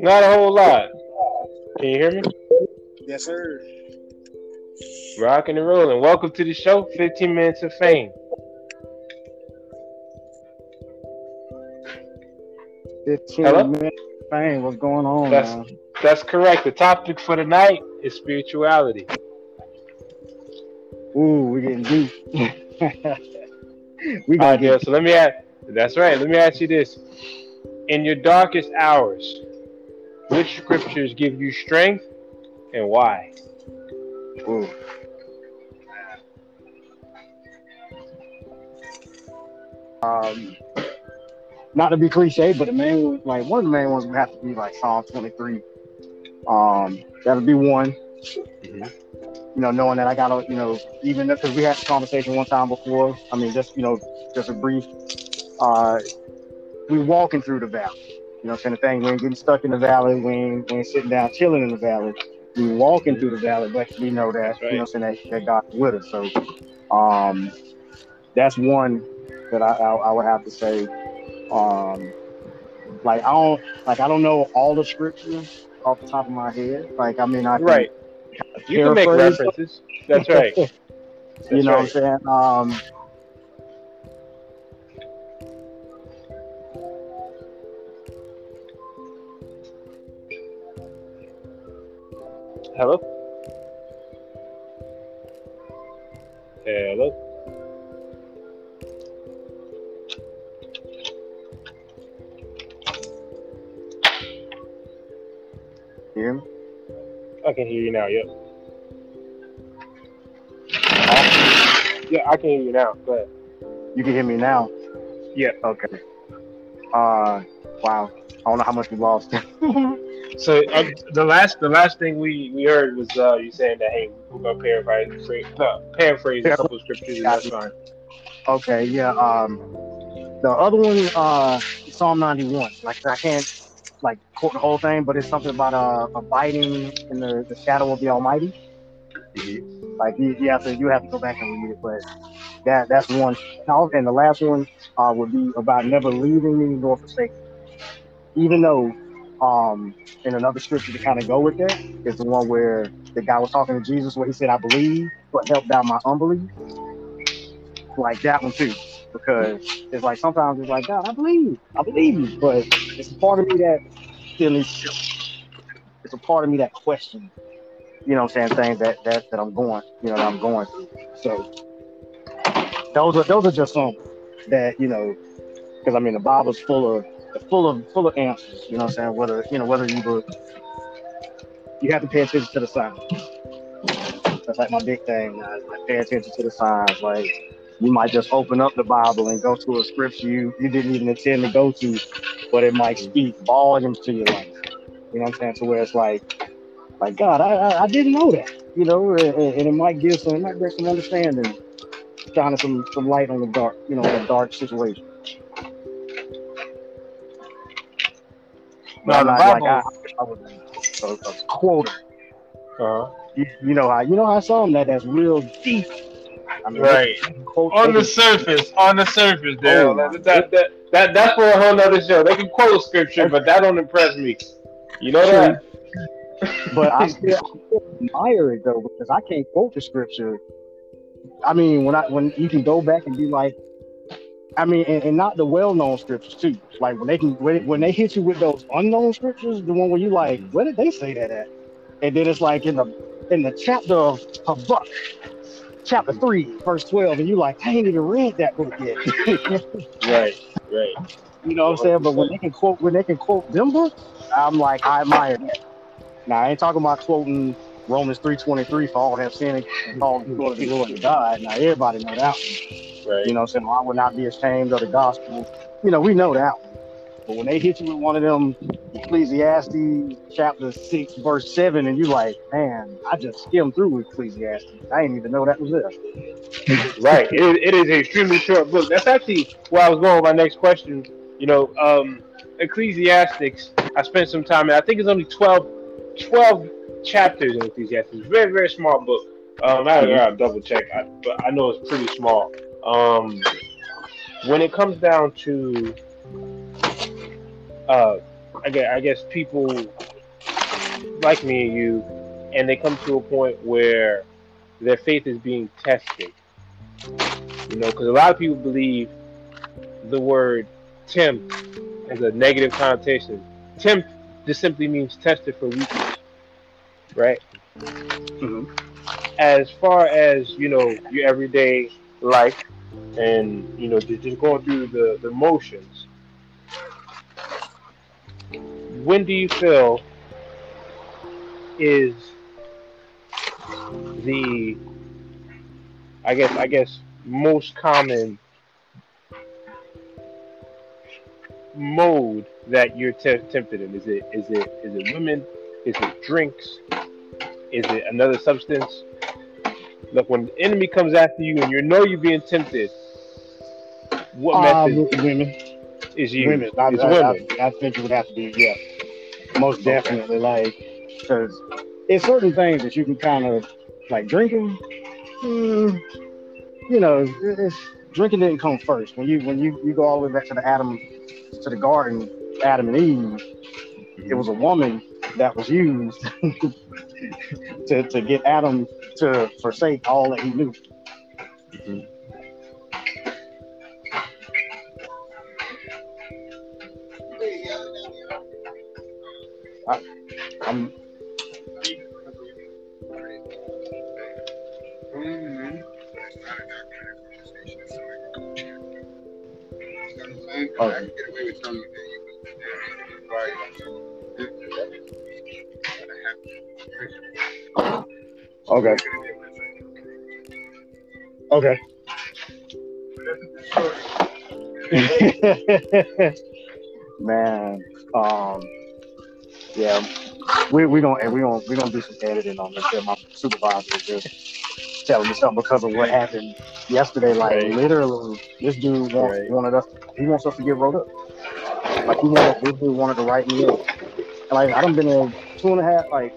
Not a whole lot. Can you hear me? Yes, sir. Rocking and rolling. Welcome to the show, 15 Minutes of Fame. Hello? minutes of fame. What's going on? That's man? that's correct. The topic for the night is spirituality. Ooh, we're getting deep. we All gonna right, Dale. Uh, get So let me ask. That's right. Let me ask you this: In your darkest hours, which scriptures give you strength, and why? ooh. Um, not to be cliche, but the main like one of the main ones would have to be like Psalm 23. Um, that would be one. Mhm. You know, knowing that I gotta, you know, even because we had this conversation one time before. I mean, just you know, just a brief. Uh, we walking through the valley. You know, what I'm saying the thing. We ain't getting stuck in the valley. We ain't, we ain't sitting down chilling in the valley. We walking through the valley, but we know that you know, what I'm saying that, that God's with us. So, um, that's one that I, I, I would have to say. Um, like I don't like I don't know all the scriptures off the top of my head. Like I mean I can Right. You can make references. That's right. you know right. what I'm saying? Um, Hello. Hello. hear me? I can hear you now. Yep. Yeah, I can hear you now. Go ahead. You can hear me now. Yeah. Okay. Uh, wow. I don't know how much we lost. So uh, the last the last thing we, we heard was uh, you saying that hey we're gonna paraphrase paraphrase a couple of scriptures and that's fine. okay, yeah. Um, the other one, uh, Psalm 91. Like I can't like quote the whole thing, but it's something about uh abiding in the, the shadow of the Almighty. Like you, you have to you have to go back and read it, but that that's one. And the last one uh, would be about never leaving me nor forsaking. Even though, um, in another scripture to kind of go with that is the one where the guy was talking to Jesus, where he said, "I believe, but help down my unbelief." Like that one too, because it's like sometimes it's like, God, I believe, I believe you, but it's a part of me that still needs. It's a part of me that questions you know what I'm saying, things that, that, that I'm going, you know, that I'm going through. So those are those are just some that, you know, because I mean the Bible's full of full of full of answers, you know what I'm saying? Whether you know, whether you were you have to pay attention to the signs. That's like my big thing is like pay attention to the signs. Like you might just open up the Bible and go to a scripture you, you didn't even intend to go to, but it might speak volumes to your life. You know what I'm saying? To where it's like like God, I I, I didn't know that, you know, and, and it might give some, it might bring some understanding, shining some some light on the dark, you know, a dark situation. No, I'm the like I, I was a, a quoter. Uh-huh. You, you know how you know how some that that's real deep. I mean, Right. quote- On the can- surface, on the surface, Dale. Oh, my that, that, that, that, that's for a whole nother show. They can quote scripture, but that don't impress me. You know that? but I still, I still admire it though because I can't quote the scripture. I mean, when I when you can go back and be like, I mean, and, and not the well-known scriptures too. Like when they can when, when they hit you with those unknown scriptures, the one where you like, where did they say that at? And then it's like in the in the chapter of Habakkuk, chapter three, verse twelve, and you like, I ain't even read that book yet. Right, right. You know what I'm saying? But when they can quote when they can quote them books, I'm like I admire that. Now I ain't talking about quoting Romans three twenty three for all have sinned and called to glory the Lord to God. Now everybody know that one. Right. You know what I'm saying? I would not be ashamed of the gospel. You know, we know that one. But when they hit you with one of them Ecclesiastes chapter six, verse seven, and you're like, man, I just skimmed through Ecclesiastes. I didn't even know that was there. right. It, it is an extremely short book. That's actually where I was going with my next question. You know, um, Ecclesiastics, I spent some time, and I think it's only 12, 12 chapters in Ecclesiastes. Very, very small book. Um, I gotta double check, I, but I know it's pretty small. Um, when it comes down to uh, I guess, I guess people like me and you, and they come to a point where their faith is being tested. You know, because a lot of people believe the word tempt has a negative connotation. Tempt just simply means tested for weakness, right? Mhm. As far as you know, your everyday life, and you know, just, just going through the the motions. When do you feel is the I guess I guess most common mode that you're te- tempted in? Is it is it is it women? Is it drinks? Is it another substance? Look, when the enemy comes after you and you know you're being tempted, what Uh, method women, is used? women. I, It's I, women. I, I think it would have to be yeah, most definitely. Like, because it's certain things that you can kind of like drinking. mm, you know, it's, drinking didn't come first. When you when you you go all the way back to the Adam to the garden, Adam and Eve, it was a woman that was used to to get Adam to forsake all that he knew. I'm Okay. Okay. Okay. Man, um, yeah, we we gonna we gonna we gonna do some editing on this. My supervisor was just telling me something because of what happened yesterday. Like Right. literally, this dude want, Right. wanted us. He wants us to get wrote up. Like he wanted this dude wanted to write me up. And like I done been there two and a half. Like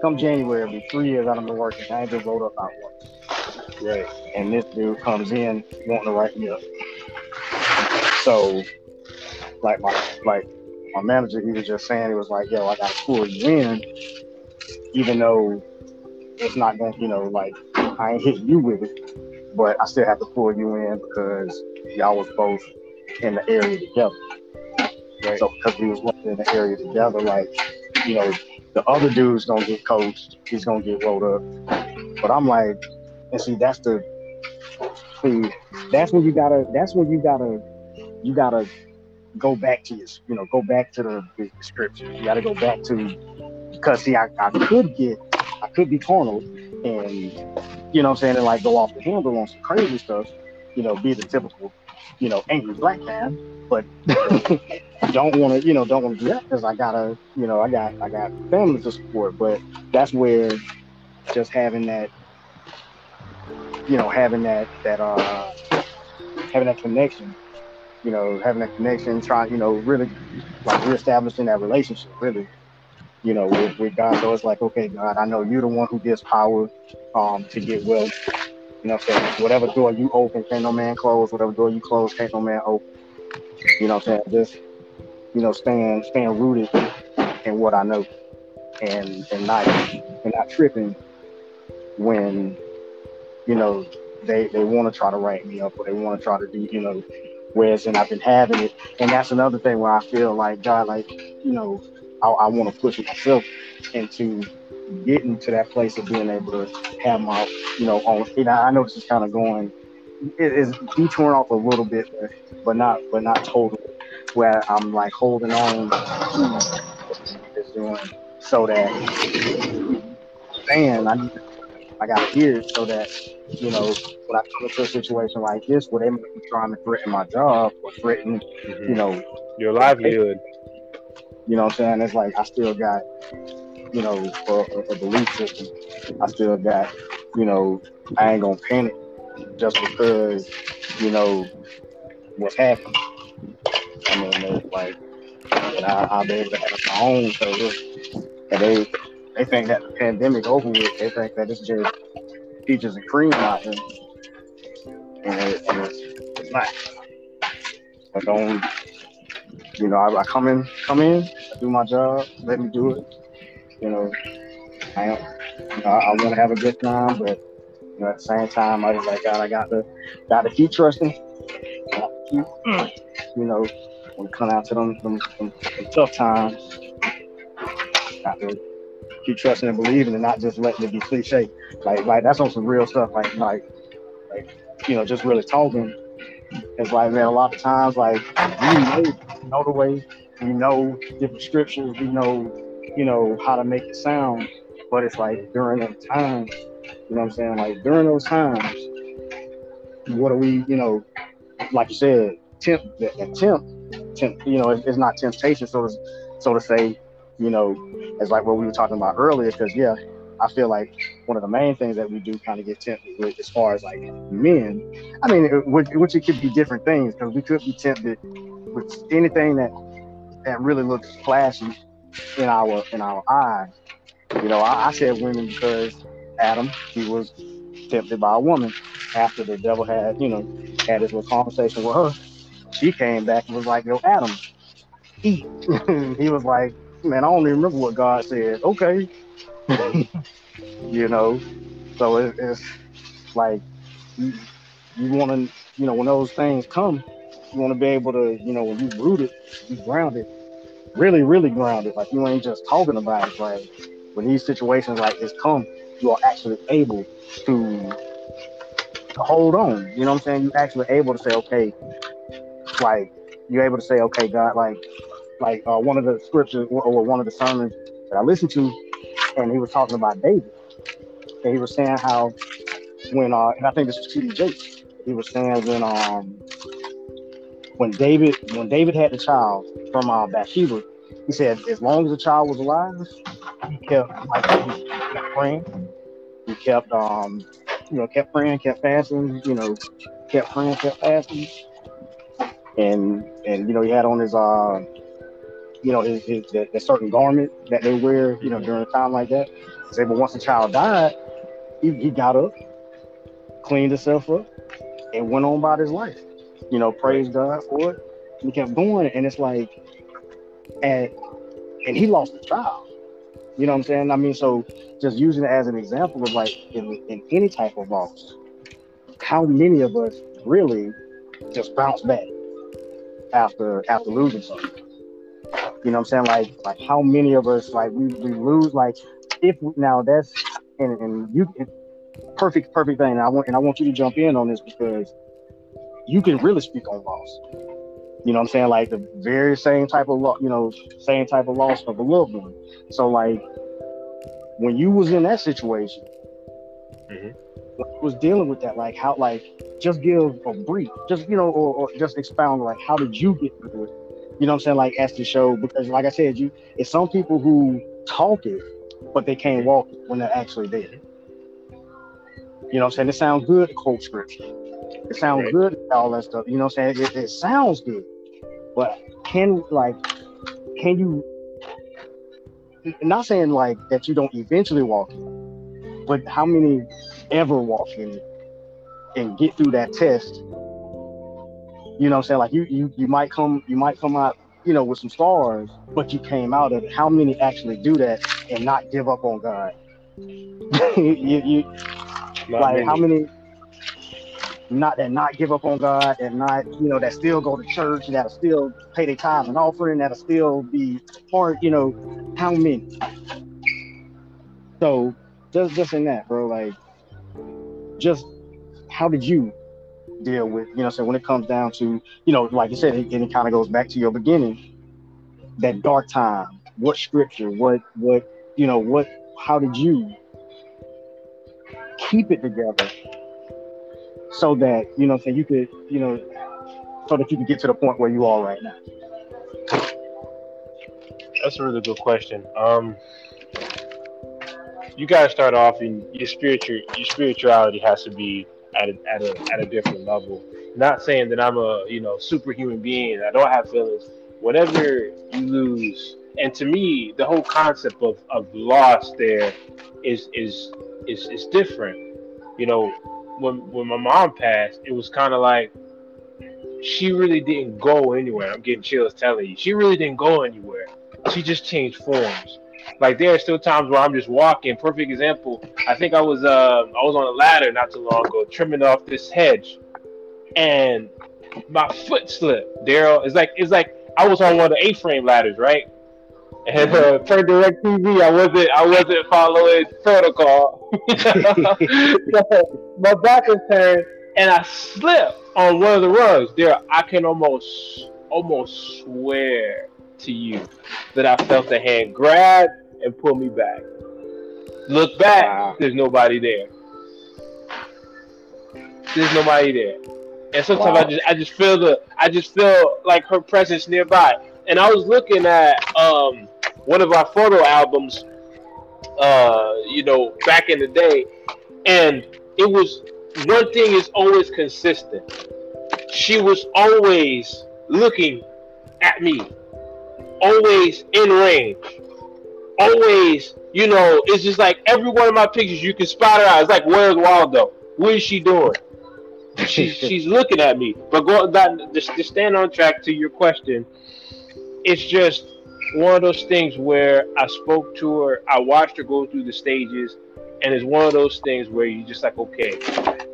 come January, it'll be three years done been working. I ain't been wrote up not once Right. and this dude comes in wanting to write me up. So, like my like my manager, he was just saying he was like, "Yo, I got to pull you in, even though it's not going, to you know, like I ain't hitting you with it, but I still have to pull you in because y'all was both in the area together. Right. So because we was working in the area together, like you know, the other dude's gonna get coached, he's gonna get rolled up, but I'm like, and see, that's the see, that's when you gotta, that's when you gotta, you gotta go back to your, you know, go back to the, the scripture. You gotta go back to, because see, I, I could get, I could be carnal and, you know what I'm saying, and like go off the handle on some crazy stuff, you know, be the typical, you know, angry black man, but don't want to, you know, don't want to do that because I gotta, you know, I got, I got family to support, but that's where just having that you know, having that that uh having that connection, you know, having that connection, trying, you know, really like reestablishing that relationship, really, you know, with, with God. So it's like, okay, God, I know you're the one who gives power um to get wealth. Whatever door you open, can't no man close. Whatever door you close, can't no man open. You know what I'm saying? Just, you know, staying staying rooted in what I know and and not and not tripping when you know, they they want to try to write me up or they want to try to do, you know, whereas and I've been having it. And that's another thing where I feel like God, like, you know, I, I want to push myself into getting to that place of being able to have my, you know, own. You know, I know this is kind of going, it is detouring off a little bit, but, but not, but not totally. Where I'm like holding on to is doing so that, man, I need to I gotta hear it so that you know when I come into a situation like this where they might be trying to threaten my job or threaten, you mm-hmm. know, Your livelihood. you know what I'm saying? It's like I still got, you know, a, a, belief system. I still got, you know, I ain't gonna panic just because, you know, what's happening. I mean, it's like, I, I'll be able to have my own. So, and they they think that the pandemic over with. They think that it's just peaches and cream out here, and, it, it's, it's not. I don't, you know, I, I come in, come in, do my job. Let me do it. You know, I am, you know, I, want to have a good time, but you know, at the same time, I was like, God, I got to, got to keep trusting. Keep, you know, when it come out to them, them, them, them tough times, got to keep trusting and believing, and not just letting it be cliche. Like, like that's on some real stuff. Like, like, like, you know, just really talking. It's like, man, a lot of times, like, you know, know the way, you know different scriptures, you know, you know, how to make it sound, but it's like during those times, you know what I'm saying? Like during those times, what are we, you know, like you said, tempt, attempt, tempt, you know, it's, not temptation, so to, so to say, you know, it's like what we were talking about earlier, because yeah, I feel like one of the main things that we do kind of get tempted with, as far as like men, I mean, it, which it could be different things, because we could be tempted with anything that that really looks flashy in our in our eyes. You know, I, I said women because Adam, he was tempted by a woman after the devil had, you know, had his little conversation with her. She came back and was like, Yo, Adam, eat. he was like, Man, I don't even remember what God said. Okay. you know, so it, it's like you, you want to, you know, when those things come, you want to be able to, you know, when you rooted, you grounded, really, really grounded. Like you ain't just talking about it. Like when these situations like this come, you are actually able to, to hold on. You know what I'm saying? You're actually able to say, okay, like you're able to say, okay, God, like, like uh, one of the scriptures or, one of the sermons that I listened to, and he was talking about David, and he was saying how when uh, and I think this was T.D. Jakes, he was saying when um when David when David had the child from uh, Bathsheba, he said as long as the child was alive, he kept like he kept praying, he kept um you know kept praying, kept fasting, you know kept praying, kept fasting, and and you know he had on his uh you know his, his that, that certain garment that they wear you know during a time like that. Say, but once the child died, he, he got up, cleaned himself up, and went on about his life you know, praise God for it. He kept going, and it's like, and and he lost the child. You know what I'm saying? I mean, so just using it as an example of like in, in any type of loss, how many of us really just bounce back after after losing something? You know what I'm saying? Like like how many of us like we, we lose like if now that's and, and you perfect perfect thing. And I want and I want you to jump in on this because you can really speak on loss. You know what I'm saying? Like the very same type of loss, you know, same type of loss of a loved one. So like when you was in that situation, mm-hmm. was dealing with that, like how like just give a brief, just you know, or, or just expound like how did you get through it? You know what I'm saying? Like as the show, because like I said, you it's some people who talk it, but they can't walk it when they're actually there. You know what I'm saying? It sounds good to quote scripture. It sounds good, all that stuff. You know what I'm saying? It, it sounds good, but can like, can you? Not saying like that you don't eventually walk in, but how many ever walk in and get through that test? You know what I'm saying? Like you, you, you might come, you might come out, you know, with some stars, but you came out of it. How many actually do that and not give up on God? you, you, like many. how many? Not that not give up on God and not, you know, that still go to church, that'll still pay their tithes and offering, that'll still be part, you know, how many? So just just in that, bro, like just how did you deal with, you know, so when it comes down to, you know, like you said, it, it kind of goes back to your beginning, that dark time, what scripture, what what, you know, what how did you keep it together so that you know so you could you know so that you can get to the point where you are right now. That's a really good question. Um you gotta start off in your spiritual your spirituality has to be at a, at a at a different level. Not saying that i'm a you know superhuman being. I don't have feelings. Whenever you lose and to me the whole concept of, of loss there is is is is different. You know when when my mom passed, it was kind of like she really didn't go anywhere. I'm getting chills telling you. She really didn't go anywhere. she just changed forms. Like there are still times where I'm just walking. Perfect example. I think I was uh I was on a ladder not too long ago, trimming off this hedge, and my foot slipped. Daryl, it's like it's like I was on one of the A-frame ladders, right? And uh, per DirecTV, I wasn't I wasn't following protocol. So my back was turned, and I slipped on one of the rugs. There, I can almost almost swear to you that I felt a hand grab and pull me back. Look back, wow. there's nobody there. There's nobody there. And sometimes wow. I just I just feel the I just feel like her presence nearby. And I was looking at um, one of our photo albums, uh, you know, back in the day, and it was one thing is always consistent. She was always looking at me, always in range, always, you know, it's just like every one of my pictures you can spot her out. It's like, where's Waldo? What is she doing? She's she's looking at me. But going back, to stand on track to your question, it's just one of those things where I spoke to her, I watched her go through the stages, and it's one of those things where you're just like, okay,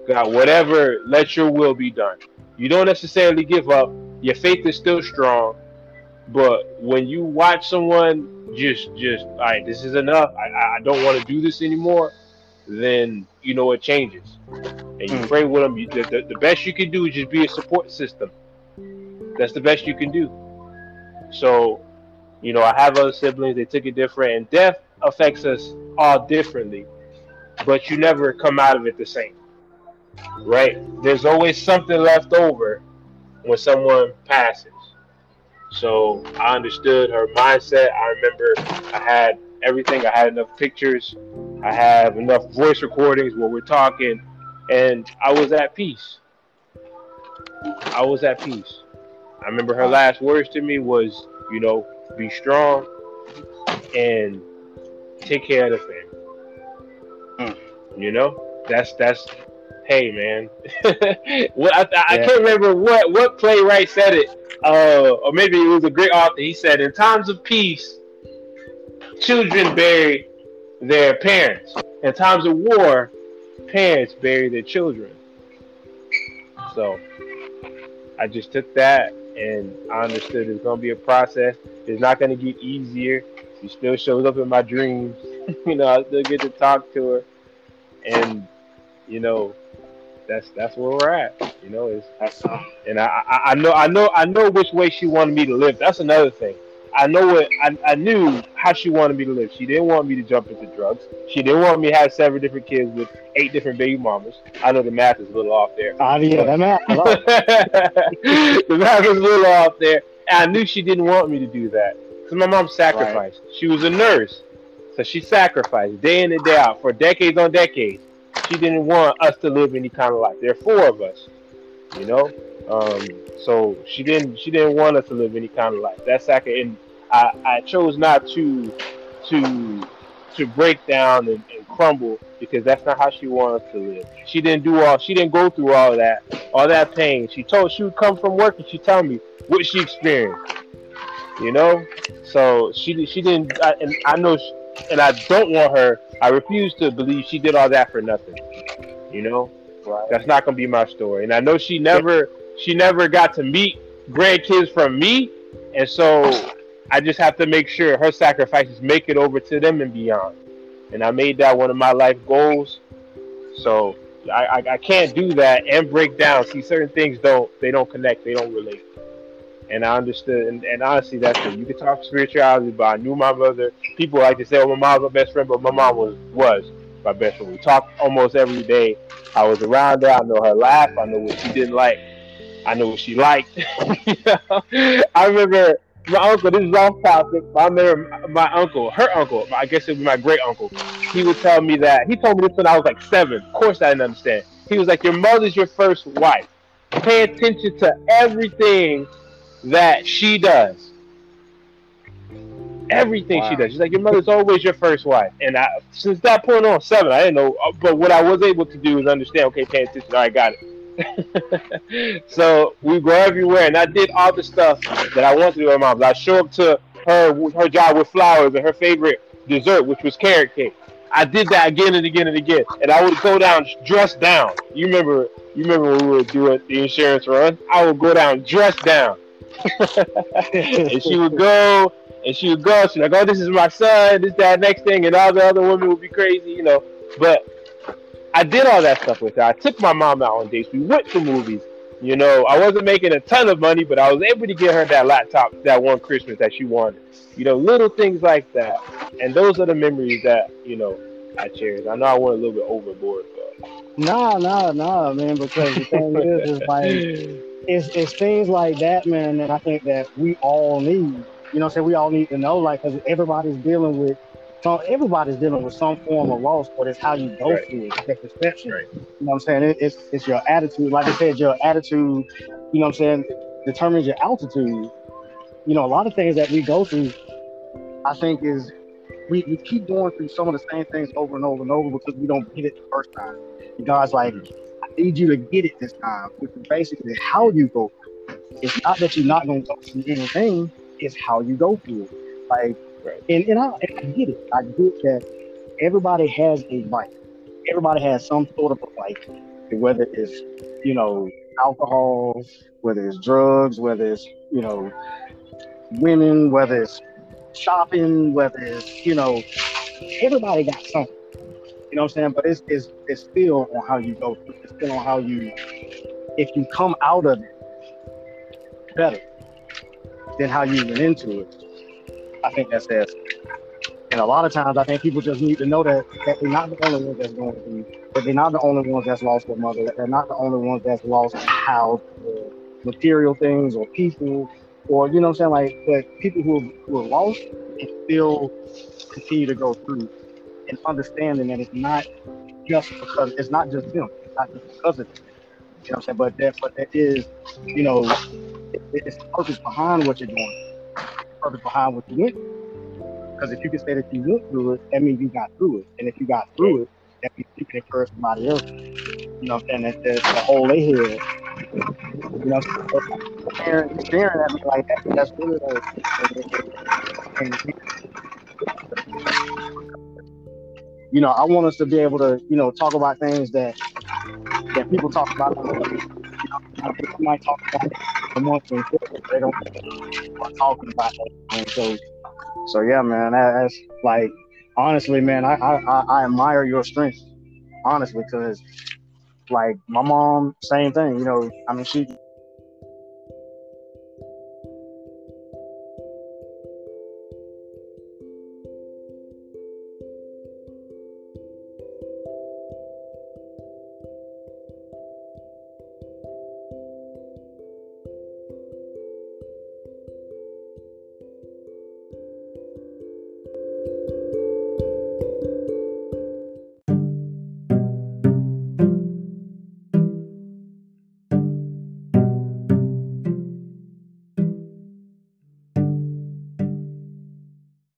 God, whatever, let your will be done. You don't necessarily give up. Your faith is still strong, but when you watch someone just, just, all right, this is enough. I, I don't want to do this anymore. Then you know it changes, and you mm. pray with them. You, the, the, the best you can do is just be a support system. That's the best you can do. So, you know, I have other siblings. They took it different, and death affects us all differently. But you never come out of it the same, right? There's always something left over when someone passes. So I understood her mindset. I remember I had everything. I had enough pictures. I have enough voice recordings where we're talking, and I was at peace. I was at peace. I remember her last words to me was, you know, be strong and take care of the family. Mm. You know, that's that's hey man. well, I, I yeah. can't remember what what playwright said it, uh, or maybe it was a great author. He said, "In times of peace, children bury their parents. In times of war, parents bury their children." So, I just took that and I understood it's gonna be a process. It's not gonna get easier. She still shows up in my dreams. you know, I still get to talk to her, and you know, that's that's where we're at. You know, is uh, and I, I, I know I know I know which way she wanted me to live. That's another thing. I know what I, I knew how she wanted me to live. She didn't want me to jump into drugs. She didn't want me to have seven different kids with eight different baby mamas. I know the math is a little off there. Uh, yeah, the math. the math is a little off there. And I knew she didn't want me to do that because my mom sacrificed. Right. She was a nurse, so she sacrificed day in and day out for decades on decades she didn't want us to live any kind of life. There are four of us, you know. Um, so she didn't she didn't want us to live any kind of life. That's like and I, I chose not to to to break down and, and crumble because that's not how she wanted to live. She didn't do all she didn't go through all that all that pain. She told she would come from work and she tell me what she experienced. You know, so she she didn't I, and I know she, and I don't want her. I refuse to believe she did all that for nothing. You know, right. that's not gonna be my story. And I know she never, she never got to meet grandkids from me, and so I just have to make sure her sacrifices make it over to them and beyond. And I made that one of my life goals. So I, I, I can't do that and break down. See, certain things don't they don't connect, they don't relate and I understood. And, and honestly, that's it. You can talk spirituality, but I knew my mother. People like to say, "Oh, my mom's my best friend," but my mom was was my best friend. We talked almost every day. I was around her. I know her laugh. I know what she didn't like. I know what she liked. I remember my uncle. This is off topic. I remember my uncle, her uncle. I guess it would be my great uncle. He would tell me that. He told me this when I was like seven. Of course, I didn't understand. He was like, "Your mother's your first wife. Pay attention to everything that she does. Everything wow. she does. She's like, your mother's always your first wife. And I, since that point on, seven, I didn't know. Uh, but what I was able to do is understand, okay, pay attention. All right, got it. so we go everywhere. And I did all the stuff that I wanted to do with mom. I show up to her her job with flowers and her favorite dessert, which was carrot cake. I did that again and again and again, and I would go down dressed down. You remember? You remember when we would do it, the insurance run? I would go down dressed down, and she would go, and she would go. She's like, "Oh, this is my son. This, that, next thing," and all the other women would be crazy, you know. But I did all that stuff with her. I took my mom out on dates. We went to movies. You know, I wasn't making a ton of money, but I was able to get her that laptop that one Christmas that she wanted. You know, little things like that. And those are the memories that, you know, I cherish. I know I went a little bit overboard, but Nah, nah, nah, man. Because the thing is, is like it's it's things like that, man, that I think that we all need. You know, what I'm saying we all need to know, like, because everybody's dealing with some, everybody's dealing with some form of loss, but it's how you go Right. through it, the perception. Right. You know what I'm saying? It, it's it's your attitude. Like I said, your attitude. You know what I'm saying? Determines your altitude. You know, a lot of things that we go through, I think, is we, we keep going through some of the same things over and over and over because we don't get it the first time. And God's like, mm-hmm. I need you to get it this time, which is basically how you go through. it. It's not that you're not going to go through anything, it's how you go through it. Like, And, and, I, and I get it. I get that everybody has a vice. Everybody has some sort of a vice, whether it's, you know, alcohol, whether it's drugs, whether it's, you know, women, whether it's shopping, whether it's, you know, everybody got something. You know what I'm saying? But it's, it's, it's still on how you go. It's still on how you, if you come out of it better than how you went into it, I think that's it. And a lot of times, I think people just need to know that, that they're not the only ones that's going through, that they're not the only ones that's lost their mother, that they're not the only ones that's lost house uh, or material things or people, or, you know what I'm saying? Like, but people who, who are lost and still continue to go through and understanding that it's not just because, it's not just them, it's not just because of them. You know what I'm saying? But that, but that is, you know, it, it's the purpose behind what you're doing, behind what you went. Because if you can say that you went through it, that means you got through it. And if you got through it, that means you can encourage somebody else. You know what I'm saying? That, that's the whole they head. You know, so staring, staring at me like that, that's really like, you know, I want us to be able to, you know, talk about things that that people talk about. You know, people might talk about for months and they don't start talking about it. And so, so yeah, man, that's like honestly, man, I, I I I admire your strength, honestly, because like my mom, same thing. You know, I mean, she